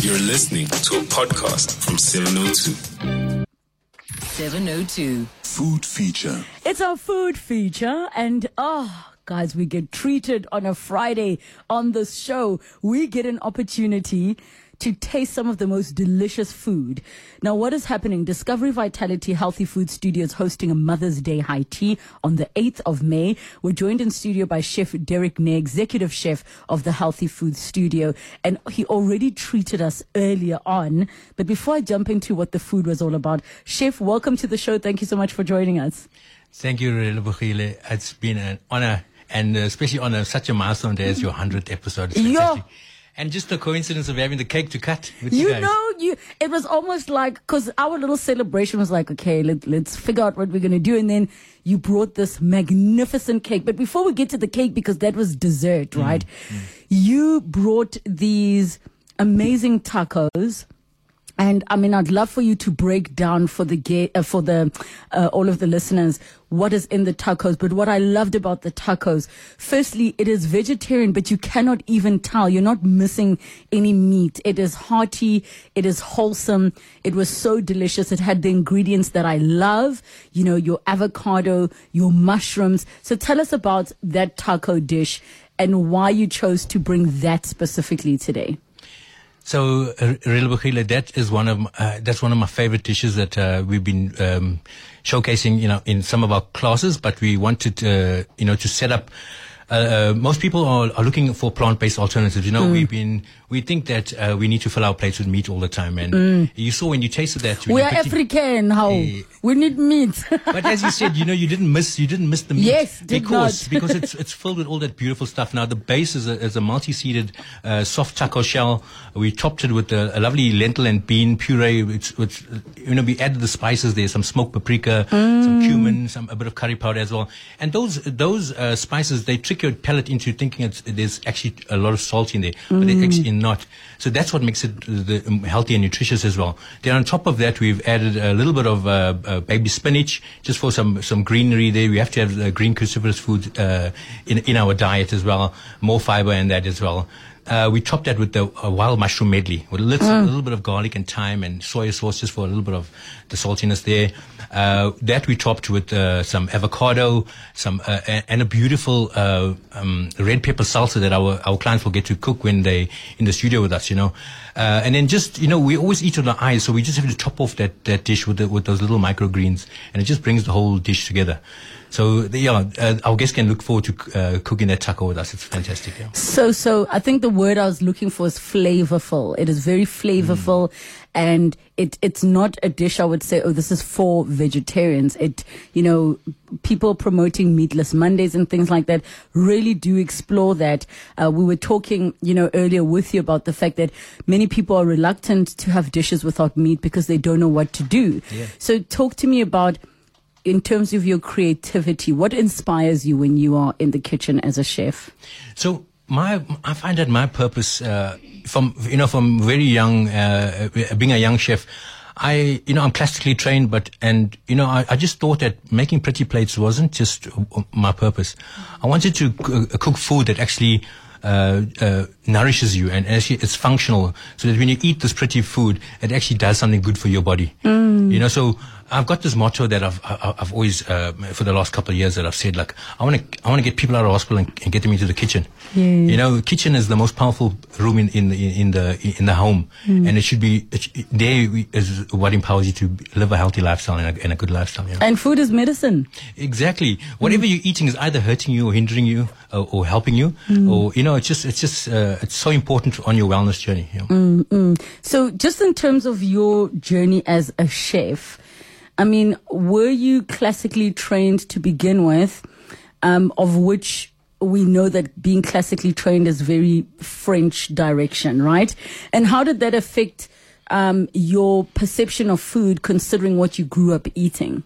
You're listening to a podcast from 702. 702. Food feature. It's our food feature, and oh, guys, we get treated on a Friday on this show. We get an opportunity to taste some of the most delicious food. Now, what is happening? Discovery Vitality Healthy Food Studios hosting a Mother's Day high tea on the 8th of May. We're joined in studio by Chef Derek Ney, executive chef of the Healthy Food Studio. And he already treated us earlier on. But before I jump into what the food was all about, Chef, welcome to the show. Thank you so much for joining us. Thank you, Relebogile. It's been an honor, and uh, especially on a, such a milestone day as your 100th episode. It's Yeah. And just the coincidence of having the cake to cut with you, You know, you it was almost like because our little celebration was like, okay, let, let's figure out what we're gonna do, and then you brought this magnificent cake. But before we get to the cake, because that was dessert, Mm, right? You brought these amazing tacos. And I mean, I'd love for you to break down for the ga- uh, for the uh, all of the listeners what is in the tacos. But what I loved about the tacos, firstly, it is vegetarian, but you cannot even tell you're not missing any meat. It is hearty, it is wholesome. It was so delicious. It had the ingredients that I love. You know, your avocado, your mushrooms. So tell us about that taco dish and why you chose to bring that specifically today. So, uh, that is one of my, uh, that's one of my favorite dishes that uh, we've been um, showcasing, you know, in some of our classes. But we wanted, uh, you know, to set up. Uh, uh, most people are, are looking for plant-based alternatives. You know, Mm. we've been we think that uh, we need to fill our plates with meat all the time, and you saw when you tasted that. We are African. How Eh. We need meat. but as you said, you know, you didn't miss you didn't miss the meat. Yes, did because not. because it's it's filled with all that beautiful stuff. Now the base is a, is a multi-seeded uh, soft taco shell. We topped it with a, a lovely lentil and bean puree. It's, it's you know we added the spices there, some smoked paprika, Mm. some cumin, some a bit of curry powder as well. And those those uh, spices they trick your palate into thinking it's, there's actually a lot of salt in there, but Mm. they're actually not. So that's what makes it the, um, healthy and nutritious as well. Then on top of that, we've added a little bit of uh, uh, baby spinach just for some some greenery there. We have to have green cruciferous food uh, in in our diet as well, more fiber in that as well. Uh, we topped that with the uh, wild mushroom medley with a little, a little bit of garlic and thyme and soy sauce just for a little bit of the saltiness there. Uh, that we topped with uh, some avocado, some uh, and a beautiful uh, um, red pepper salsa that our our clients will get to cook when they in the studio with us. You know, uh, and then just you know we always eat with our eyes, so we just have to top off that that dish with the, with those little microgreens, and it just brings the whole dish together. So yeah, uh, our guests can look forward to uh, cooking that taco with us. It's fantastic. Yeah. So, so I think the word I was looking for is flavorful. It is very flavorful, and it it's not a dish I would say, oh, this is for vegetarians. It, you know, people promoting meatless Mondays and things like that really do explore that. Uh, we were talking, you know, earlier with you about the fact that many people are reluctant to have dishes without meat because they don't know what to do. Yeah. So, talk to me about. In terms of your creativity, what inspires you when you are in the kitchen as a chef? So my, I find that my purpose, uh, from you know, from very young, uh, being a young chef, I, you know, I'm classically trained, but and you know, I, I just thought that making pretty plates wasn't just uh, my purpose. I wanted to c- uh, cook food that actually. Uh, uh, nourishes you and actually it's functional so that when you eat this pretty food it actually does something good for your body you know so I've got this motto that I've I've always uh, for the last couple of years that I've said like I want to I want to get people out of hospital and, and get them into the kitchen you know kitchen is the most powerful room in in the in the in the home and it should be it, there we- is what empowers you to live a healthy lifestyle and a, and a good lifestyle you know? And food is medicine. Exactly. Whatever you're eating is either hurting you or hindering you uh, or helping you, or you know, it's just it's just uh, it's so important on your wellness journey. You know? So, just in terms of your journey as a chef, I mean, were you classically trained to begin with? Um, of which we know that being classically trained is very French direction, right? And how did that affect um, your perception of food, considering what you grew up eating?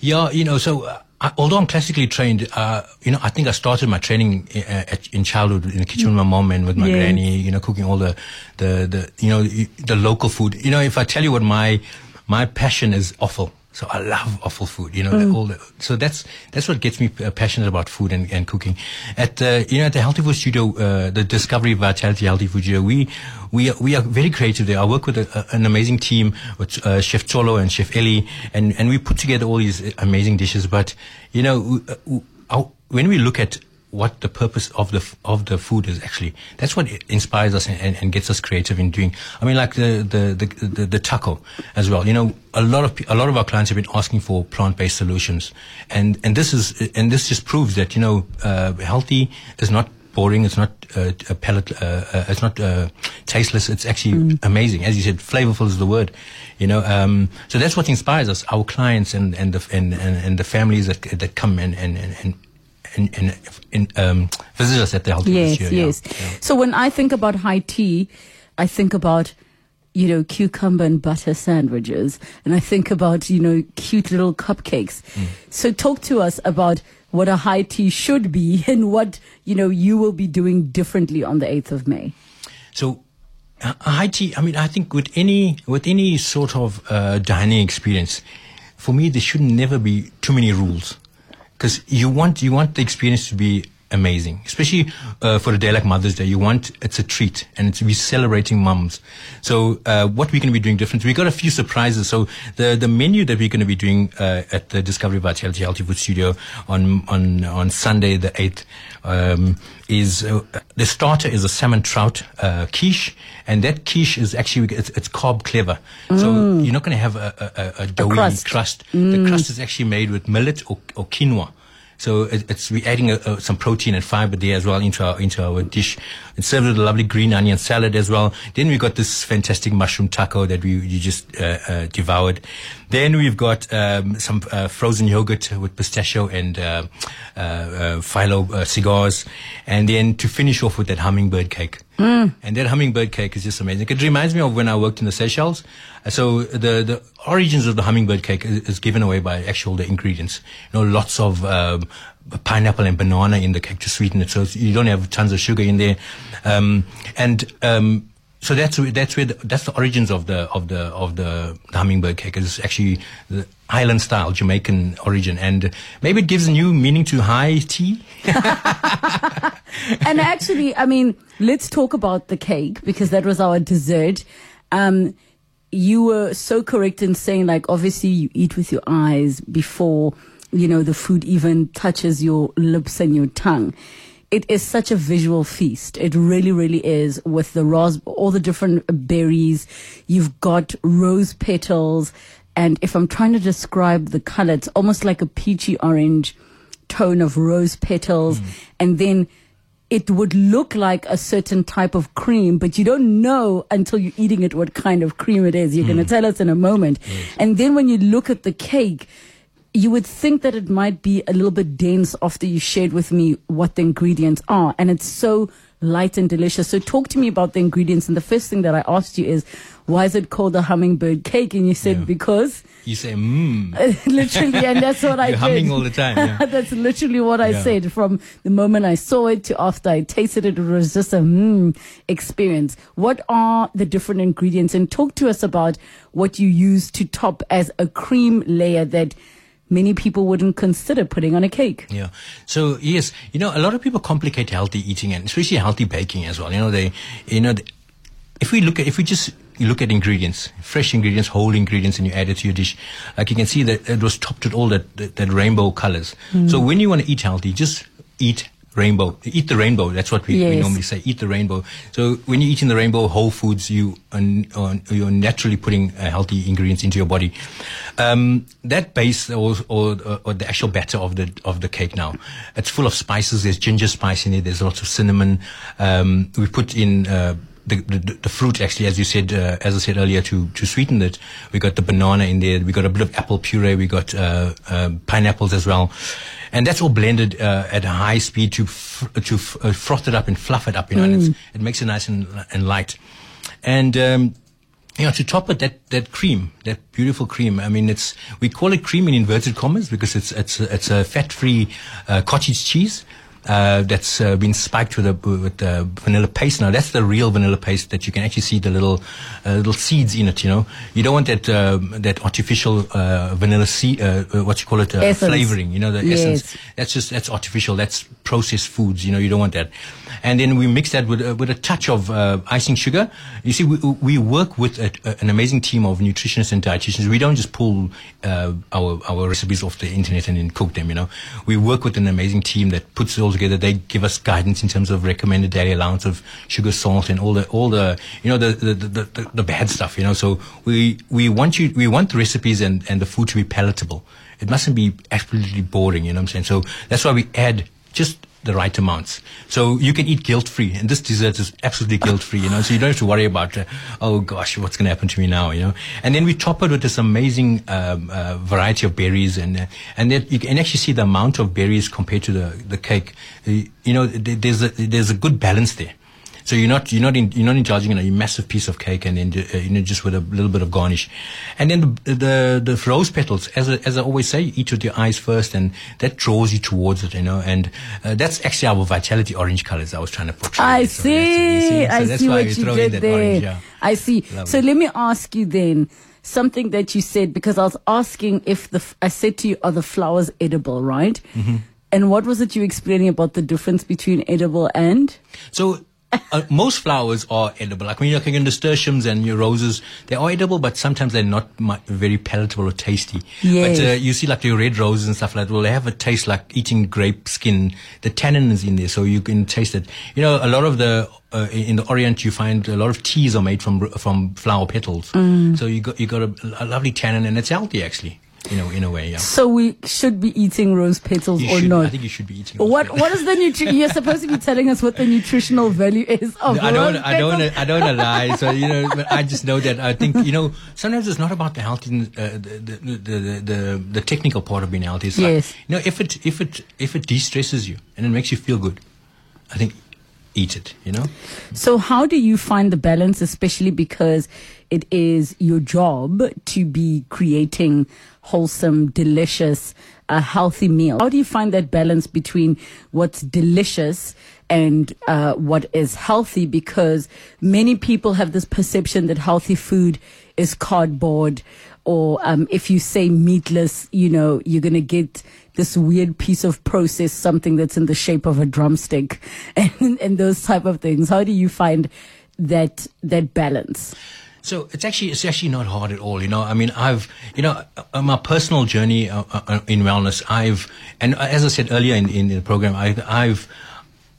Yeah, you know, so uh, I, although I'm classically trained, uh, you know, I think I started my training in, uh, at, in childhood in the kitchen with my mom and with my Yeah. granny, you know, cooking all the, the, the, you know, the local food. You know, if I tell you what my, my passion is offal. So I love offal food, you know, the, all the, so that's, that's what gets me uh, passionate about food and, and cooking. At the, you know, at the Healthy Food Studio, uh, the Discovery Vitality Healthy Food Studio, we, we, are, we are very creative there. I work with a, an amazing team with, uh, Chef Tolo and Chef Ellie, and, and we put together all these amazing dishes. But, you know, w- uh, w- our- when we look at what the purpose of the of the food is actually. That's what inspires us and, and, and gets us creative in doing. I mean, like the the, the the the taco as well. You know, a lot of a lot of our clients have been asking for plant based solutions, and and this is and this just proves that you know uh, healthy is not. Boring. It's not uh, a pellet. Uh, uh, it's not uh, tasteless. It's actually amazing, as you said. Flavorful is the word. You know. Um, so that's what inspires us. Our clients and and the and, and, and the families that that come and and and, and and, and, and um, visit us at the Food Yes, Studio, yes. Yeah. So when I think about high tea, I think about, you know, cucumber and butter sandwiches. And I think about, you know, cute little cupcakes. Mm. So talk to us about what a high tea should be and what, you know, you will be doing differently on the 8th of May. So, uh, high tea. I mean, I think with any with any sort of uh, dining experience, for me, there should never be too many rules, because you want you want the experience to be amazing, especially uh, for a day like Mother's Day. You want it's a treat, and it's we're celebrating mums. So, uh, what we're going to be doing different? We got a few surprises. So, the the menu that we're going to be doing uh, at the Discovery Vitality Healthy Food Studio on on on Sunday the eighth um, is uh, the starter is a salmon trout uh, quiche, and that quiche is actually it's, it's carb clever. So you're not going to have a, a, a, a doughy crust. crust. The crust is actually made with millet or, or quinoa. So it, it's we're adding a, a, some protein and fiber there as well into our into our dish. It's served with a lovely green onion salad as well. Then we got this fantastic mushroom taco that we you just uh, uh, devoured. Then we've got um, some uh, frozen yogurt with pistachio and uh, uh, uh, phyllo uh, cigars, and then to finish off with that hummingbird cake. And that hummingbird cake is just amazing. It reminds me of when I worked in the Seychelles. Uh, So the the origins of the hummingbird cake is, is given away by actual the ingredients. You know, lots of um, pineapple and banana in the cake to sweeten it, so you don't have tons of sugar in there. Um, and um, so that's that's where the, that's the origins of the of the of the, the hummingbird cake. It's actually the island style Jamaican origin, and maybe it gives a new meaning to high tea. and actually, I mean, let's talk about the cake because that was our dessert. Um, you were so correct in saying, like, obviously you eat with your eyes before, you know, the food even touches your lips and your tongue. It is such a visual feast. It really, really is with the ros, all the different berries. You've got rose petals. And if I'm trying to describe the color, it's almost like a peachy orange tone of rose petals. Hmm. And then it would look like a certain type of cream, but you don't know until you're eating it what kind of cream it is. You're going to hmm. tell us in a moment. And then when you look at the cake, you would think that it might be a little bit dense after you shared with me what the ingredients are. And it's so light and delicious. So talk to me about the ingredients. And the first thing that I asked you is, why is it called a hummingbird cake? And you said, Yeah. because You say, mmm. literally, and that's what I You're did. humming all the time. Yeah. That's literally what I Yeah. said from the moment I saw it to after I tasted it. It was just a mm experience. What are the different ingredients? And talk to us about what you use to top as a cream layer that many people wouldn't consider putting on a cake. Yeah. So yes, you know, a lot of people complicate healthy eating and especially healthy baking as well. You know, they, you know, th- if we look at, if we just look at ingredients, fresh ingredients, whole ingredients, and you add it to your dish, like you can see that it was topped with all that, that, that rainbow colors. Hmm. So when you want to eat healthy, just eat rainbow. Eat the rainbow. That's what we, we normally say. Eat the rainbow. So when you're eating the rainbow whole foods, you are, are, you're naturally putting uh, healthy ingredients into your body. Um, that base or, or, or the actual batter of the of the cake now, it's full of spices. There's ginger spice in it. There's lots of cinnamon. Um, we put in. Uh, the, the, the fruit actually, as you said, uh, as I said earlier, to, to sweeten it, we got the banana in there. We got a bit of apple puree. We got uh, uh, pineapples as well, and that's all blended uh, at a high speed to f- to f- uh, froth it up and fluff it up. You know, and it's, it makes it nice and, and light. And um, you know, to top it, that that cream, that beautiful cream. I mean, it's we call it cream in inverted commas because it's it's a, it's a fat-free uh, cottage cheese. Uh, that's uh, been spiked with a with uh, vanilla paste. Now that's the real vanilla paste that you can actually see the little uh, little seeds in it. You know, you don't want that um, that artificial uh, vanilla seed. Uh, uh, what you call it? Uh, flavoring. You know, the Yes. essence. That's just that's artificial. That's processed foods. You know, you don't want that. And then we mix that with uh, with a touch of uh, icing sugar. You see, we, we work with a, a- an amazing team of nutritionists and dietitians. We don't just pull uh, our our recipes off the internet and then cook them. You know, we work with an amazing team that puts all together. They give us guidance in terms of recommended daily allowance of sugar, salt, and all the all the you know the the, the, the, the bad stuff. You know, so we we want you we want the recipes and and the food to be palatable. It mustn't be absolutely boring. You know what I'm saying? So that's why we add just the right amounts. So you can eat guilt free. And this dessert is absolutely guilt free, you know, so you don't have to worry about, uh, oh gosh, what's going to happen to me now, you know. And then we top it with this amazing um, uh, variety of berries. And uh, and then you can actually see the amount of berries compared to the, the cake. Uh, you know, there's a, there's a good balance there. So you're not you're not in, you're not indulging in a massive piece of cake and then uh, you know just with a little bit of garnish, and then the the, the rose petals as I, as I always say eat with your eyes first and that draws you towards it you know and uh, that's actually our vitality orange colors I was trying to portray. I. So see. So I that's see why what you throw in did that there. orange, yeah. I see. Lovely. So let me ask you then something that you said because I was asking if the I said to you, are the flowers edible, right? Mm-hmm. And what was it you were explaining about the difference between edible and? So uh, most flowers are edible. Like when you're looking at nasturtiums and your roses, they are edible, but sometimes they're not very palatable or tasty. Yes. But uh, you see like your red roses and stuff like that, well, they have a taste like eating grape skin. The tannin is in there, so you can taste it. You know, a lot of the uh, in the Orient, you find a lot of teas are made from from flower petals. Mm. So you got you got a, a lovely tannin, and it's healthy actually. You know, in a way, yeah. So we should be eating rose petals You or should, not? I think you should be eating. what those. what is the nutri- You're supposed to be telling us what the nutritional value is of I don't. rose I don't. petals. I don't want to lie. So you know, but I just know that I think you know. Sometimes it's not about the healthy, uh, the, the, the, the the the technical part of being healthy. It's Yes. Like, you know, if it if it if it de-stresses you and it makes you feel good, I think eat it. You know. So, how do you find the balance, especially because it is your job to be creating wholesome, delicious, uh, healthy meal? How do you find that balance between what's delicious and uh, what is healthy? Because many people have this perception that healthy food is cardboard. Or um, if you say meatless, you know, you're going to get this weird piece of process, something that's in the shape of a drumstick and, and those type of things. How do you find that that balance? So it's actually it's actually not hard at all. You know, I mean, I've you know on my personal journey uh, uh, in wellness, I've and as I said earlier in, in the program, I, I've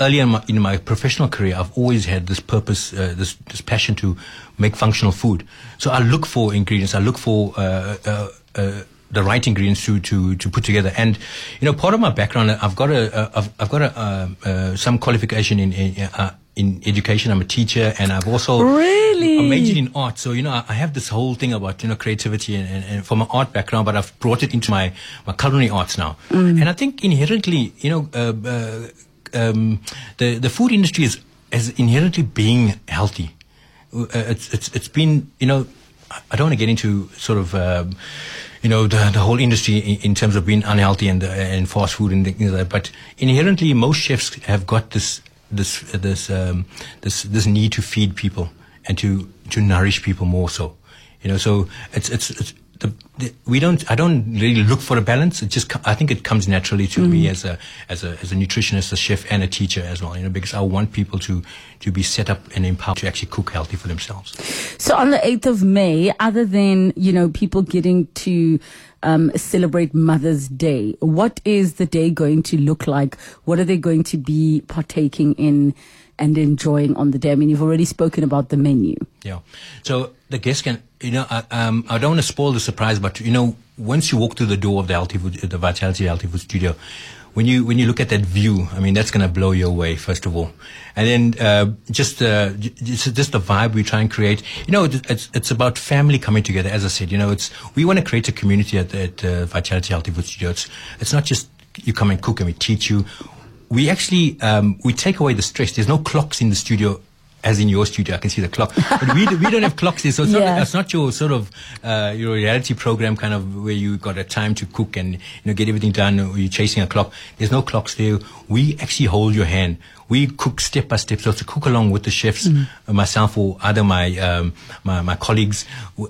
earlier in my, in my professional career, I've always had this purpose, uh, this this passion to make functional food. So I look for ingredients. I look for uh, uh, uh, the right ingredients to, to, to put together. And you know, part of my background, I've got a uh, I've, I've got a uh, uh, some qualification in in, uh, in education. I'm a teacher, and I've also Really? I majored in art. So you know, I, I have this whole thing about you know creativity and, and, and from an art background, but I've brought it into my my culinary arts now. And I think inherently, you know, uh, uh, um, the the food industry is is inherently being healthy. Uh, it's it's it's been you know I- don't want to get into sort of um, you know the the whole industry in, in terms of being unhealthy and uh, and fast food and things like that. But inherently, most chefs have got this this this um, this this need to feed people and to to nourish people more so. You know, so it's it's. it's the, the, we don't. I don't really look for a balance. It just. I think it comes naturally to me as a as a as a nutritionist, a chef, and a teacher as well. You know, because I want people to to be set up and empowered to actually cook healthy for themselves. So on the 8th of May, other than, you know, people getting to um, celebrate Mother's Day, what is the day going to look like? What are they going to be partaking in and enjoying on the day? I mean, you've already spoken about the menu. Yeah. So the guests can, you know, I, um, I don't want to spoil the surprise, but you know, once you walk through the door of the Healthy Food, the Vitality Healthy Food Studio, when you when you look at that view, I mean, that's going to blow you away first of all, and then uh, just uh, just just the vibe we try and create. You know, it's it's about family coming together. As I said, you know, it's we want to create a community at, at uh, Vitality Healthy Food Studio. It's it's not just you come and cook and we teach you. We actually um, we take away the stress. There's no clocks in the studio as in your studio, I can see the clock. But we, we don't have clocks here, so it's, Yeah. not, it's not your sort of uh, your reality program kind of where you got a time to cook and you know get everything done. Or you're chasing a clock. There's no clocks there. We actually hold your hand. We cook step by step, so to cook along with the chefs, uh, myself or other my um, my, my colleagues,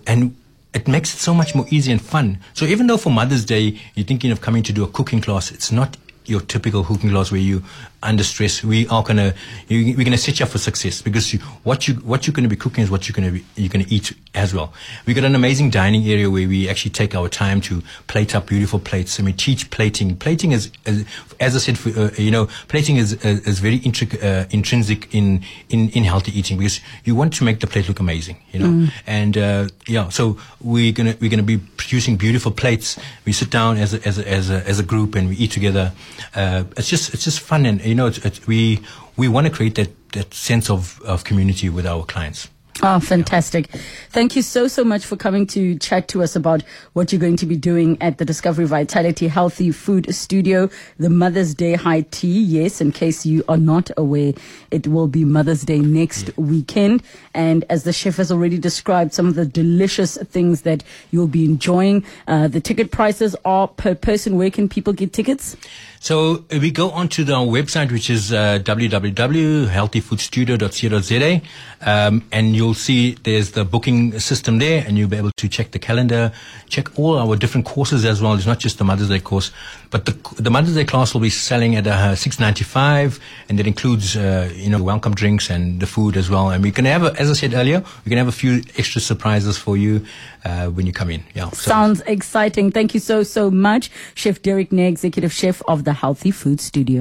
and it makes it so much more easy and fun. So even though for Mother's Day you're thinking of coming to do a cooking class, it's not your typical cooking class where you under stress. We are gonna you, we're gonna set you up for success because you, what you what you're gonna be cooking is what you're gonna be you're gonna eat as well. We got an amazing dining area where we actually take our time to plate up beautiful plates and we teach plating. Plating is, is as I said, for, uh, you know, plating is is, is very intric- uh, intrinsic in, in in healthy eating because you want to make the plate look amazing, you know. And uh, yeah, so we're gonna we're gonna be producing beautiful plates. We sit down as a, as a, as a, as a group and we eat together. Uh, it's just it's just fun and you know it's, it's, we we want to create that that sense of of community with our clients. Oh, fantastic. Thank you so, so much for coming to chat to us about what you're going to be doing at the Discovery Vitality Healthy Food Studio, the Mother's Day High Tea. Yes, in case you are not aware, it will be Mother's Day next weekend. And as the chef has already described, some of the delicious things that you'll be enjoying. Uh, the ticket prices are per person. Where can people get tickets? So uh, we go onto the website, which is uh, www.healthyfoodstudio.co.za, um, and you'll see there's the booking system there, and you'll be able to check the calendar, check all our different courses as well. It's not just the Mother's Day course, but the the Mother's Day class will be selling at uh, six ninety five, and that includes uh, you know welcome drinks and the food as well. And we can have, a, as I said earlier, we can have a few extra surprises for you uh, when you come in. Yeah, so- Sounds exciting. Thank you so, so much. Chef Derek Nay, Executive Chef of the Healthy Food Studio.